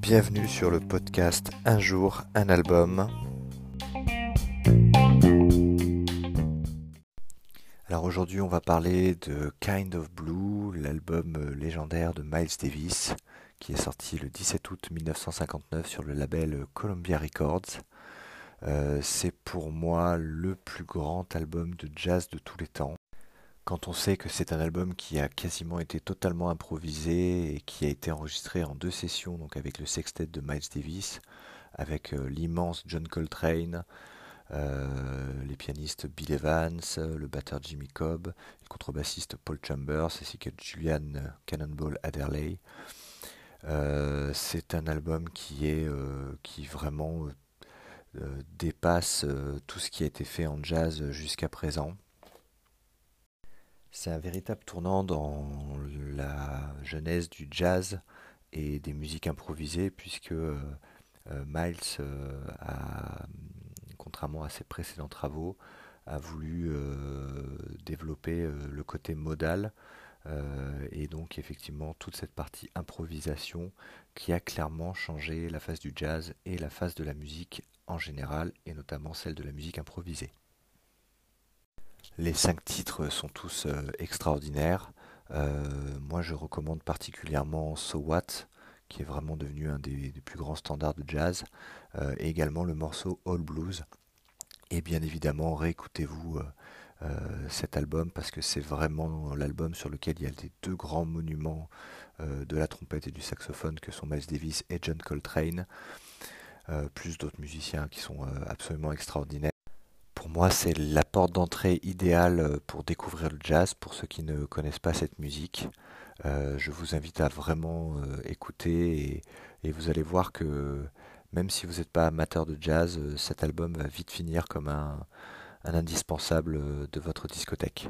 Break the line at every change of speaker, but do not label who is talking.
Bienvenue sur le podcast Un jour, un album. Alors aujourd'hui on va parler de Kind of Blue, l'album légendaire de Miles Davis qui est sorti le 17 août 1959 sur le label Columbia Records. Euh, c'est pour moi le plus grand album de jazz de tous les temps. Quand on sait que c'est un album qui a quasiment été totalement improvisé et qui a été enregistré en deux sessions, donc avec le sextet de Miles Davis, avec euh, l'immense John Coltrane, euh, les pianistes Bill Evans, le batteur Jimmy Cobb, le contrebassiste Paul Chambers, ainsi que Julian Cannonball Adderley. Euh, c'est un album qui est qui vraiment dépasse tout ce qui a été fait en jazz jusqu'à présent. C'est un véritable tournant dans la genèse du jazz et des musiques improvisées, puisque euh, euh, Miles euh, contrairement à ses précédents travaux, a voulu développer le côté modal et donc effectivement toute cette partie improvisation qui a clairement changé la face du jazz et la face de la musique en général et notamment celle de la musique improvisée. Les cinq titres sont tous euh, extraordinaires. Euh, moi, je recommande particulièrement So What, qui est vraiment devenu un des, plus grands standards de jazz, euh, et également le morceau All Blues. Et bien évidemment, réécoutez-vous cet album parce que c'est vraiment l'album sur lequel il y a les deux grands monuments de la trompette et du saxophone que sont Miles Davis et John Coltrane, plus d'autres musiciens qui sont absolument extraordinaires moi, c'est la porte d'entrée idéale euh, pour découvrir le jazz, pour ceux qui ne connaissent pas cette musique. Euh, je vous invite à vraiment euh, écouter et, vous allez voir que même si vous n'êtes pas amateur de jazz, cet album va vite finir comme un indispensable de votre discothèque.